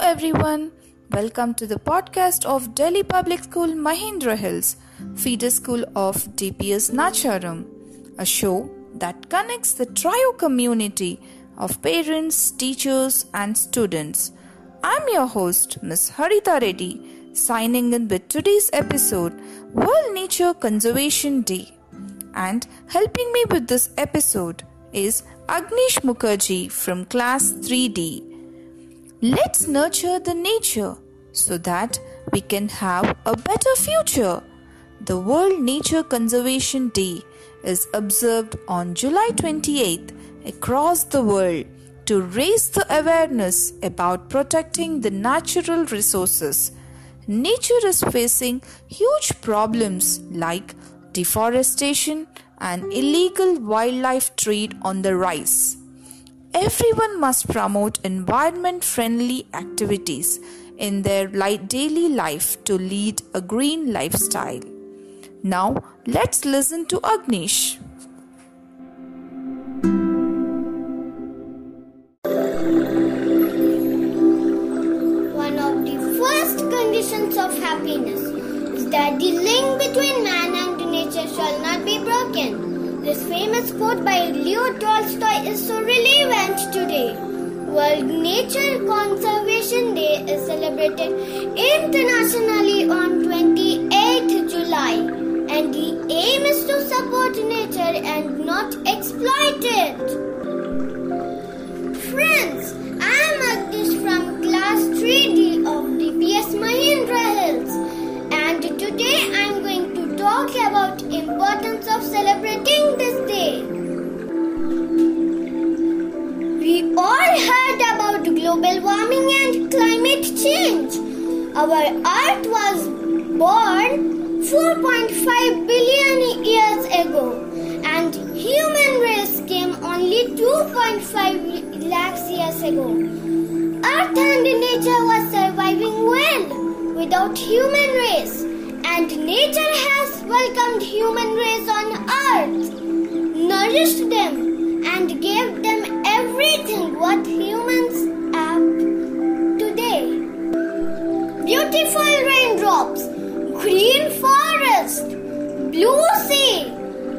everyone. Welcome to the podcast of Delhi Public School Mahendra Hills, feeder school of DPS Nacharam, a show that connects the trio community of parents, teachers, and students. I'm your host, Ms. Haritha Reddy, signing in with today's episode, World Nature Conservation Day. And helping me with this episode is Agnish Mukherjee from class 3D. Let's nurture the nature so that we can have a better future. The World Nature Conservation Day is observed on July 28th across the world to raise the awareness about protecting the natural resources. Nature is facing huge problems like deforestation and illegal wildlife trade on the rise. Everyone must promote environment friendly activities in their daily life to lead a green lifestyle. Now, let's listen to Agnish. One of the first conditions of happiness is that the link between man and nature shall not be broken. This famous quote by Leo Tolstoy World Nature Conservation Day is celebrated internationally on 28th July and the aim is to support nature and not exploit it. Global warming and climate change. Our earth was born 4.5 billion years ago and human race came only 2.5 lakhs years ago. Earth and nature was surviving well without human race and nature has welcomed human race on earth, nourished them, and gave them sea,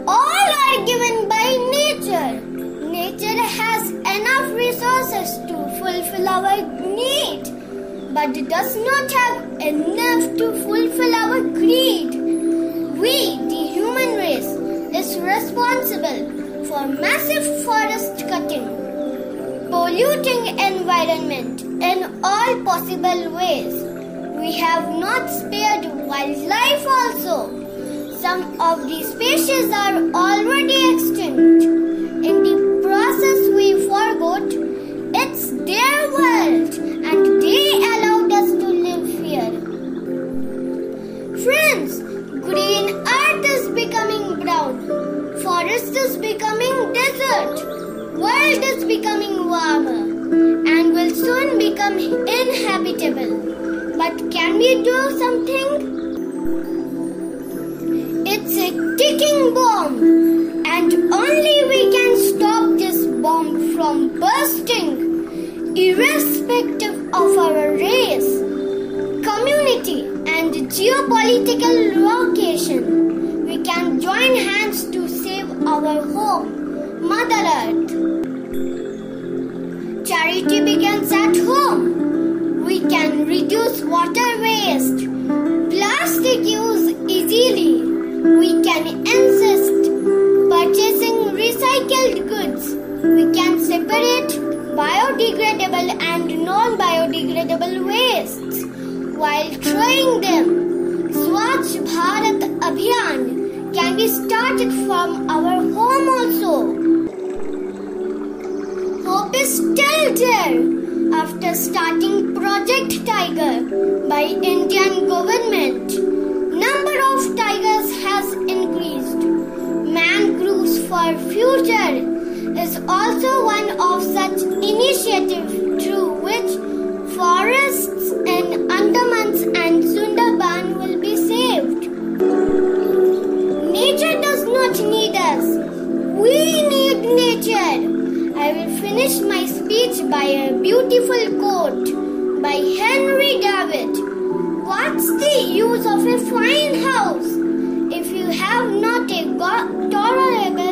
all are given by nature. Nature has enough resources to fulfill our need but it does not have enough to fulfill our greed. We, the human race, is responsible for massive forest cutting, polluting environment in all possible ways. We have not spared wildlife also. Some of these species are already extinct. In the process we forgot it's their world and they allowed us to live here. Friends, green earth is becoming brown, forest is becoming desert, world is becoming warmer and will soon become inhabitable. But can we do something? It's a ticking bomb and only we can stop this bomb from bursting irrespective of our race, community, and geopolitical location. We can join hands to save our home, Mother Earth. Charity begins at home. We can reduce water waste, plastic use easily. We can insist purchasing recycled goods. We can separate biodegradable and non-biodegradable wastes while throwing them. Swachh Bharat Abhiyan can be started from our home also. Hope is still there after starting Project Tiger by Indian government. For future is also one of such initiatives through which forests in Andamans and Sundarban will be saved. Nature does not need us. We need nature. I will finish my speech by a beautiful quote by Henry David. What's the use of a fine house if you have not a tolerable